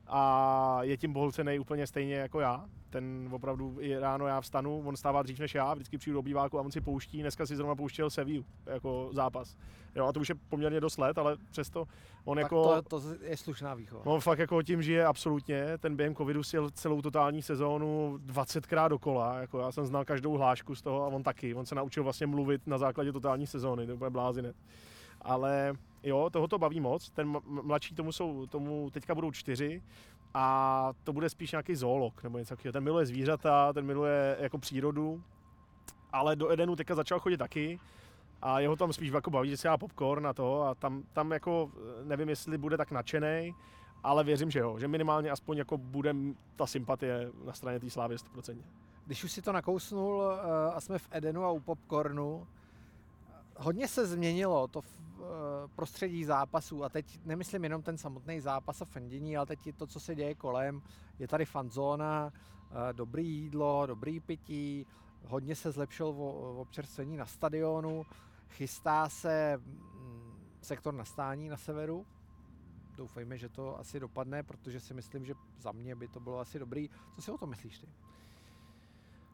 a je tím bohlcený úplně stejně jako já. Ten opravdu i ráno já vstanu, on stává dřív než já, vždycky přijdu do býváku a on si pouští, dneska si zrovna pouštěl Seviu jako zápas. Jo, a to už je poměrně dost let, ale přesto on tak jako... To, to je slušná výchova. On fakt jako tím žije absolutně, ten během covidu si celou totální sezónu 20krát dokola, jako já jsem znal každou hlášku z toho a on taky, on se naučil vlastně mluvit na základě totální sezóny, to je blázinec. Ale jo, toho to baví moc. Ten mladší tomu jsou, tomu teďka budou čtyři a to bude spíš nějaký zoolog nebo něco takového. Ten miluje zvířata, ten miluje jako přírodu, ale do Edenu teďka začal chodit taky a jeho tam spíš jako baví, že si dá popcorn na to a tam, tam jako nevím, jestli bude tak nadšený, ale věřím, že jo, že minimálně aspoň jako bude ta sympatie na straně té slávy 100%. Když už si to nakousnul eh, a jsme v Edenu a u popcornu, hodně se změnilo to prostředí zápasů a teď nemyslím jenom ten samotný zápas a fendění, ale teď je to, co se děje kolem. Je tady fanzóna, eh, dobrý jídlo, dobrý pití, hodně se zlepšil v občerstvení na stadionu, chystá se mm, sektor nastání na severu, doufejme, že to asi dopadne, protože si myslím, že za mě by to bylo asi dobrý. Co si o tom myslíš ty?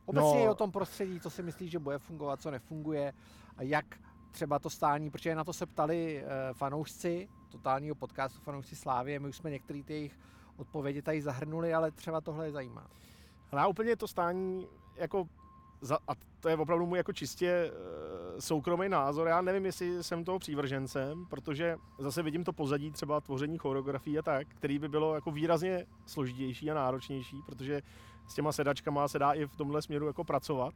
Obecně no, o tom prostředí, co si myslíš, že bude fungovat, co nefunguje a jak třeba to stání, protože na to se ptali uh, fanoušci totálního podcastu Fanoušci Slávy, my už jsme některé ty jejich odpovědi tady zahrnuli, ale třeba tohle je zajímá. Já úplně to stání jako za, a to je opravdu můj jako čistě uh, soukromý názor. Já nevím, jestli jsem toho přívržencem, protože zase vidím to pozadí třeba tvoření choreografií a tak, který by bylo jako výrazně složitější a náročnější, protože s těma sedačkama se dá i v tomhle směru jako pracovat.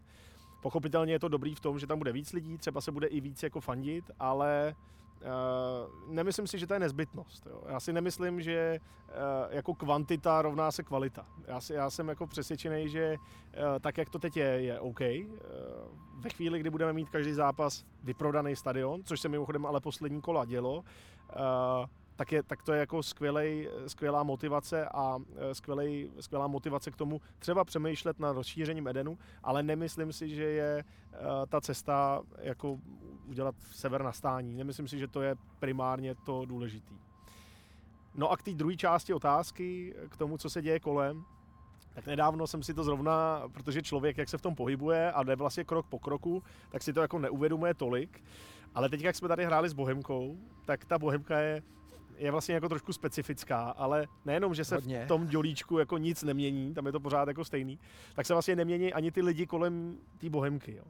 Pochopitelně je to dobrý v tom, že tam bude víc lidí, třeba se bude i víc jako fandit, ale Uh, nemyslím si, že to je nezbytnost. Jo. Já si nemyslím, že uh, jako kvantita rovná se kvalita. Já, si, já jsem jako přesvědčený, že uh, tak, jak to teď je, je OK. Ve chvíli, kdy budeme mít každý zápas vyprodaný stadion, což se mimochodem ale poslední kola dělo, tak, je, tak to je jako skvělej, skvělá motivace a e, skvělej, skvělá motivace k tomu třeba přemýšlet na rozšířením Edenu, ale nemyslím si, že je uh, ta cesta jako udělat sever na stání. Nemyslím si, že to je primárně to důležitý. No a k té druhé části otázky, k tomu, co se děje kolem, tak nedávno jsem si to zrovna, protože člověk, jak se v tom pohybuje a jde vlastně krok po kroku, tak si to jako neuvědomuje tolik. Ale teď, jak jsme tady hráli s Bohemkou, tak ta Bohemka je je vlastně jako trošku specifická, ale nejenom, že se Hodně. v tom dělíčku jako nic nemění, tam je to pořád jako stejný, tak se vlastně nemění ani ty lidi kolem té bohemky. Jo.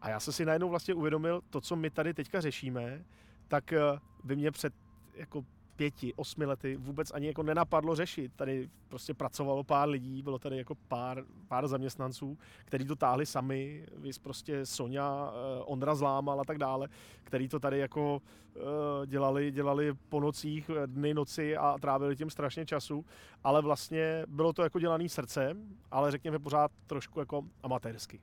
A já jsem si najednou vlastně uvědomil, to, co my tady teďka řešíme, tak eh, by mě před jako pěti, osmi lety vůbec ani jako nenapadlo řešit. Tady prostě pracovalo pár lidí, bylo tady jako pár, pár zaměstnanců, kteří to táhli sami, vys prostě Sonja, eh, Ondra Zlámal a tak dále, který to tady jako eh, dělali, dělali po nocích, eh, dny, noci a trávili tím strašně času, ale vlastně bylo to jako dělaný srdcem, ale řekněme pořád trošku jako amatérsky.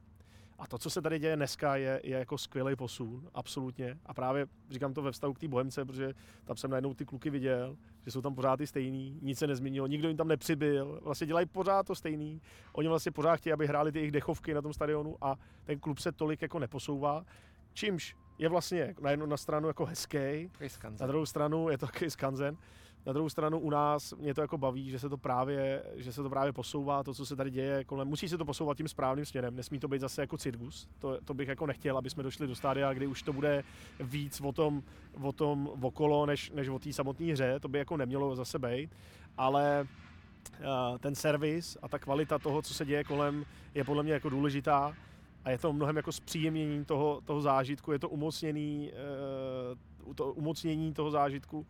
A to, co se tady děje dneska, je, je jako skvělý posun, absolutně. A právě říkám to ve vztahu k té Bohemce, protože tam jsem najednou ty kluky viděl, že jsou tam pořád ty stejný, nic se nezměnilo, nikdo jim tam nepřibyl, vlastně dělají pořád to stejný. Oni vlastně pořád chtějí, aby hráli ty jejich dechovky na tom stadionu a ten klub se tolik jako neposouvá. Čímž je vlastně na jednu na stranu jako hezký, na druhou stranu je to takový skanzen. Na druhou stranu u nás mě to jako baví, že se to právě, že se to právě posouvá, to, co se tady děje kolem. Musí se to posouvat tím správným směrem, nesmí to být zase jako cirkus. To, to bych jako nechtěl, aby jsme došli do stádia, kdy už to bude víc o tom, o tom okolo, než, než o té samotné hře. To by jako nemělo zase být. Ale uh, ten servis a ta kvalita toho, co se děje kolem, je podle mě jako důležitá a je to mnohem jako zpříjemnění toho, toho zážitku, je to umocnění, uh, to umocnění toho zážitku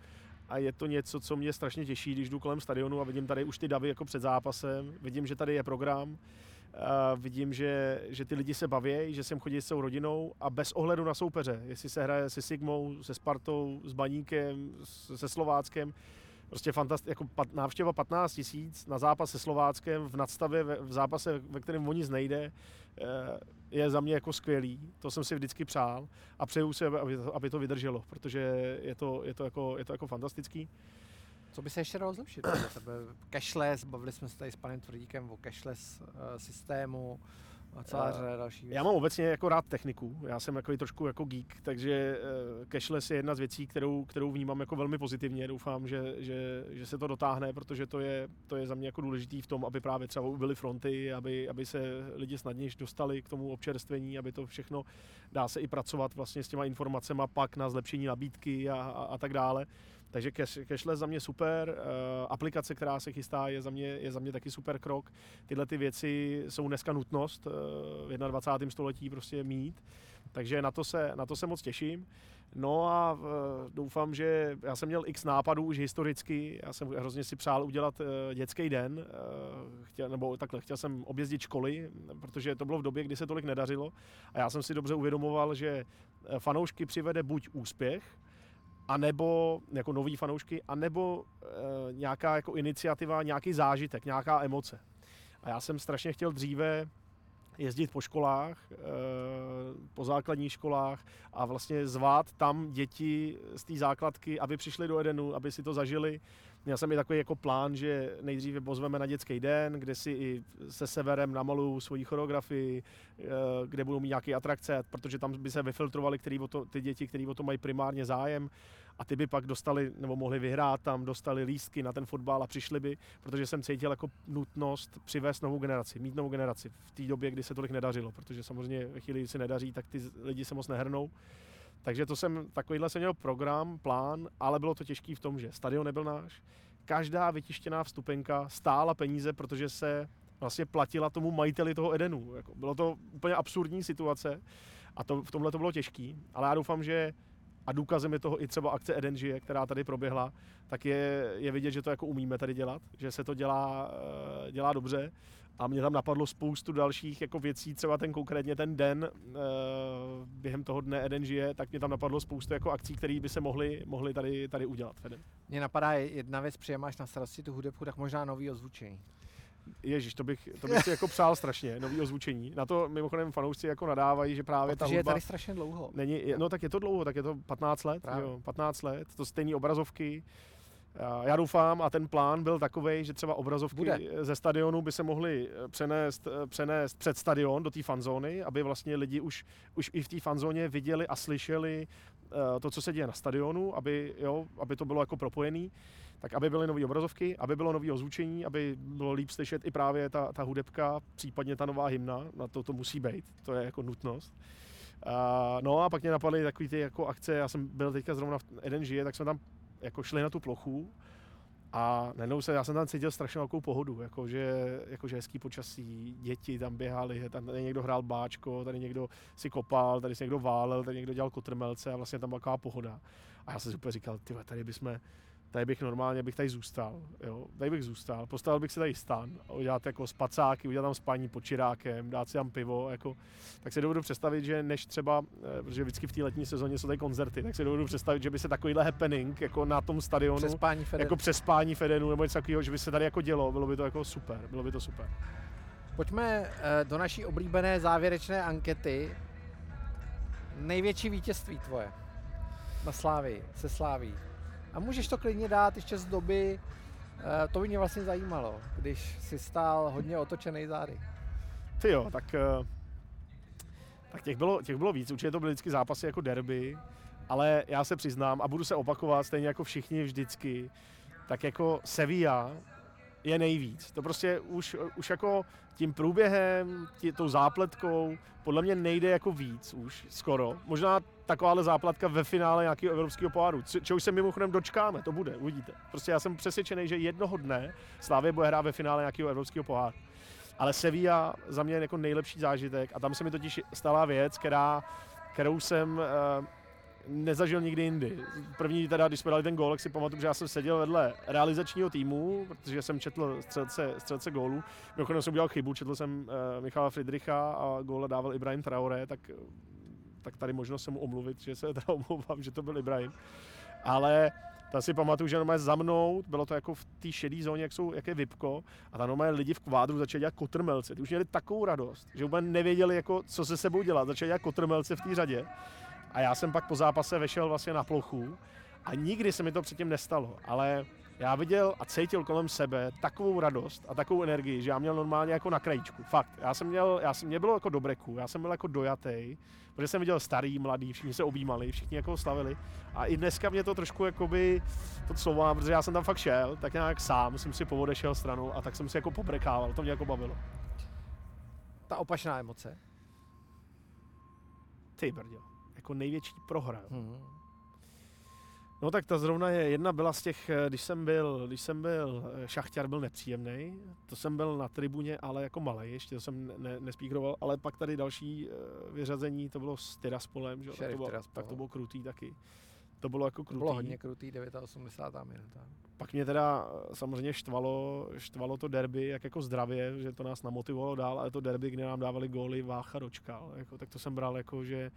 a je to něco, co mě strašně těší, když jdu kolem stadionu a vidím tady už ty davy jako před zápasem, vidím, že tady je program, a vidím, že, že ty lidi se baví, že sem chodí s celou rodinou a bez ohledu na soupeře, jestli se hraje se Sigmou, se Spartou, s Baníkem, se Slováckem, prostě fantast, jako pat, návštěva 15 tisíc na zápas se Slováckem v nadstavě, v zápase, ve kterém o nic nejde, eh, je za mě jako skvělý. To jsem si vždycky přál a přeju si, aby to, aby to vydrželo, protože je to, je to, jako, je to jako fantastický. Co by se ještě dalo zlepšit? Cashless, bavili jsme se tady s panem Tvrdíkem o cashless uh, systému, a celá řada dalších Já mám obecně jako rád techniku, já jsem jako trošku jako geek, takže uh, cashless je jedna z věcí, kterou, kterou vnímám jako velmi pozitivně. Doufám, že, že, že se to dotáhne, protože to je, to je za mě jako důležitý v tom, aby právě třeba byly fronty, aby, aby se lidi snadněji dostali k tomu občerstvení, aby to všechno dá se i pracovat vlastně s těma informacemi pak na zlepšení nabídky a, a, a tak dále. Takže cashless za mě super, uh, aplikace, která se chystá, je za, mě, je za mě taky super krok. Tyhle ty věci jsou dneska nutnost uh, v 21. století prostě mít, takže na to se, na to se moc těším. No a uh, doufám, že já jsem měl x nápadů už historicky, já jsem hrozně si přál udělat dětský den, chtěl, nebo takhle, chtěl jsem objezdit školy, protože to bylo v době, kdy se tolik nedařilo a já jsem si dobře uvědomoval, že fanoušky přivede buď úspěch, a nebo jako noví fanoušky, anebo e, nějaká jako iniciativa, nějaký zážitek, nějaká emoce. A já jsem strašně chtěl dříve jezdit po školách, eh, po základních školách a vlastně zvát tam děti z té základky, aby přišli do Edenu, aby si to zažili. Měl jsem i takový jako plán, že nejdříve pozveme na dětský den, kde si i se Severem namaluju svoji choreografii, eh, kde budou mít nějaké atrakce, protože tam by se vyfiltrovali který to, ty děti, kteří o to mají primárně zájem a ty by pak dostali, nebo mohli vyhrát tam, dostali lístky na ten fotbal a přišli by, protože jsem cítil jako nutnost přivést novou generaci, mít novou generaci v té době, kdy se tolik nedařilo, protože samozřejmě ve chvíli, kdy se nedaří, tak ty lidi se moc nehrnou. Takže to jsem, takovýhle jsem měl program, plán, ale bylo to těžký v tom, že stadion nebyl náš, každá vytištěná vstupenka stála peníze, protože se vlastně platila tomu majiteli toho Edenu. Jako bylo to úplně absurdní situace a to, v tomhle to bylo těžký, ale já doufám, že a důkazem je toho i třeba akce Eden žije, která tady proběhla, tak je, je vidět, že to jako umíme tady dělat, že se to dělá, eh, dělá dobře a mě tam napadlo spoustu dalších jako věcí, třeba ten konkrétně ten den, uh, během toho dne Eden žije, tak mě tam napadlo spoustu jako akcí, které by se mohly, mohly tady, tady udělat. Eden. Mně napadá jedna věc, máš na starosti tu hudebku, tak možná nový ozvučení. Ježíš, to bych, to bych si jako přál strašně, nový ozvučení. Na to mimochodem fanoušci jako nadávají, že právě Protože ta hudba... je tady strašně dlouho. Není, no tak je to dlouho, tak je to 15 let, jo, 15 let, to stejné obrazovky, já doufám a ten plán byl takový, že třeba obrazovky Bude. ze stadionu by se mohly eh, přenést, eh, přenést před stadion do té fanzóny, aby vlastně lidi už, už i v té fanzóně viděli a slyšeli eh, to, co se děje na stadionu, aby, jo, aby to bylo jako propojený, tak aby byly nové obrazovky, aby bylo nové ozvučení, aby bylo líp slyšet i právě ta, ta hudebka, případně ta nová hymna, na to to musí být, to je jako nutnost. Uh, no a pak mě napadly takové ty jako akce, já jsem byl teďka zrovna v Eden žije, tak jsme tam jako šli na tu plochu a najednou se, já jsem tam cítil strašně velkou pohodu, jakože, jakože hezký počasí, děti tam běhali, tam tady někdo hrál báčko, tady někdo si kopal, tady si někdo válel, tady někdo dělal kotrmelce a vlastně tam byla taková pohoda. A já jsem si úplně říkal, ty tady bychom tady bych normálně bych tady zůstal, jo, tady bych zůstal, postavil bych si tady stan, udělat jako spacáky, udělat tam spaní pod čirákem, dát si tam pivo, jako, tak si dovedu představit, že než třeba, eh, protože vždycky v té letní sezóně jsou tady koncerty, tak si dovedu představit, že by se takovýhle happening jako na tom stadionu, přespání Fedenu. jako přespání Fedenu nebo něco takového, že by se tady jako dělo, bylo by to jako super, bylo by to super. Pojďme eh, do naší oblíbené závěrečné ankety. Největší vítězství tvoje na Slávii, se Sláví. A můžeš to klidně dát ještě z doby, eh, to by mě vlastně zajímalo, když si stál hodně otočený zády. Ty jo, tak, eh, tak těch, bylo, těch bylo víc. Určitě to byly vždycky zápasy jako derby, ale já se přiznám a budu se opakovat stejně jako všichni vždycky, tak jako Sevilla je nejvíc. To prostě už, už jako tím průběhem, tí, tou zápletkou, podle mě nejde jako víc už, skoro. Možná takováhle záplatka ve finále nějakého evropského poháru, čehož se mimochodem dočkáme, to bude, uvidíte. Prostě já jsem přesvědčený, že jednoho dne Slávě bude hrát ve finále nějakého evropského poháru. Ale Sevilla za mě je jako nejlepší zážitek a tam se mi totiž stala věc, která, kterou jsem uh, nezažil nikdy jindy. První teda, když jsme dali ten gól, tak si pamatuju, že já jsem seděl vedle realizačního týmu, protože jsem četl střelce, střelce gólů. Mimochodem jsem udělal chybu, četl jsem uh, Michala Friedricha a gól dával Ibrahim Traore, tak, tak tady možnost se mu omluvit, že se teda omlouvám, že to byl Ibrahim. Ale ta si pamatuju, že normálně za mnou, bylo to jako v té šedé zóně, jak, jsou, jak je vypko, a tam normálně lidi v kvádru začali dělat kotrmelce. Ty už měli takovou radost, že úplně nevěděli, jako, co se sebou dělat. Začali dělat kotrmelce v té řadě. A já jsem pak po zápase vešel vlastně na plochu a nikdy se mi to předtím nestalo, ale já viděl a cítil kolem sebe takovou radost a takovou energii, že já měl normálně jako na krajíčku. Fakt. Já jsem měl, já jsem, mě bylo jako dobreku, já jsem byl jako dojatý, protože jsem viděl starý, mladý, všichni se objímali, všichni jako slavili. A i dneska mě to trošku jakoby to slovo, protože já jsem tam fakt šel, tak nějak sám jsem si povodešel stranu a tak jsem si jako pobrekával, to mě jako bavilo. Ta opačná emoce. Ty brďo jako největší prohra. Hmm. No tak ta zrovna je jedna byla z těch, eh, když jsem byl, když jsem byl, eh, šachťar byl nepříjemný, to jsem byl na tribuně, ale jako malý, ještě to jsem ne, nespíkroval, ale pak tady další eh, vyřazení, to bylo s Tiraspolem, že? Tak, to bylo, tak to bylo krutý taky. To bylo jako krutý. To bylo hodně krutý, 89. minuta. Pak mě teda samozřejmě štvalo, štvalo to derby, jak jako zdravě, že to nás namotivovalo dál, ale to derby, kde nám dávali góly Vácha dočkal, jako, tak to jsem bral jako, že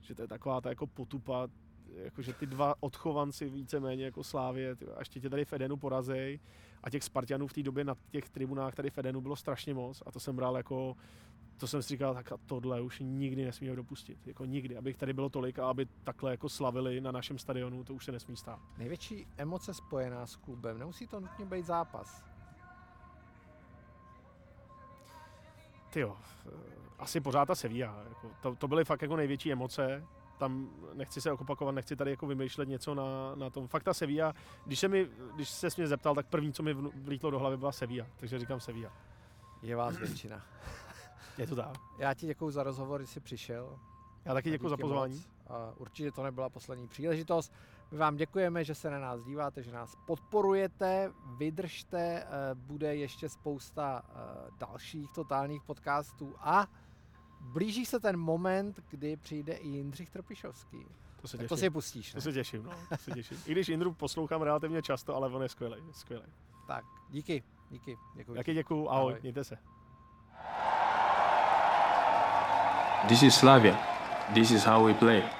že to je taková ta jako potupa, jako že ty dva odchovanci víceméně jako Slávě, ty, a ještě tě tady v Edenu porazej a těch Spartianů v té době na těch tribunách tady v Edenu bylo strašně moc a to jsem bral jako to jsem si říkal, tak a tohle už nikdy nesmíme dopustit. Jako nikdy, abych tady bylo tolik a aby takhle jako slavili na našem stadionu, to už se nesmí stát. Největší emoce spojená s klubem, nemusí to nutně být zápas. Ty jo, asi pořád ta Sevilla. Jako, to, to byly fakt jako největší emoce. Tam nechci se opakovat, nechci tady jako vymýšlet něco na, na tom. Fakt ta Sevilla, když se, mi, když se mě zeptal, tak první, co mi vlítlo do hlavy, byla Sevilla. Takže říkám Sevilla. Je vás většina. Je to tak. Já ti děkuji za rozhovor, že jsi přišel. Já taky děkuji za pozvání. A určitě to nebyla poslední příležitost. My vám děkujeme, že se na nás díváte, že nás podporujete, vydržte, eh, bude ještě spousta eh, dalších totálních podcastů a blíží se ten moment, kdy přijde i Jindřich Trpišovský. To se, to si pustíš, ne? To se těším, no, to se těším. I když Jindru poslouchám relativně často, ale on je skvělý, skvělý. Tak, díky, díky. Děkuji. Taky děkuji, ahoj, ahoj. mějte se. This is Slavia. This is how we play.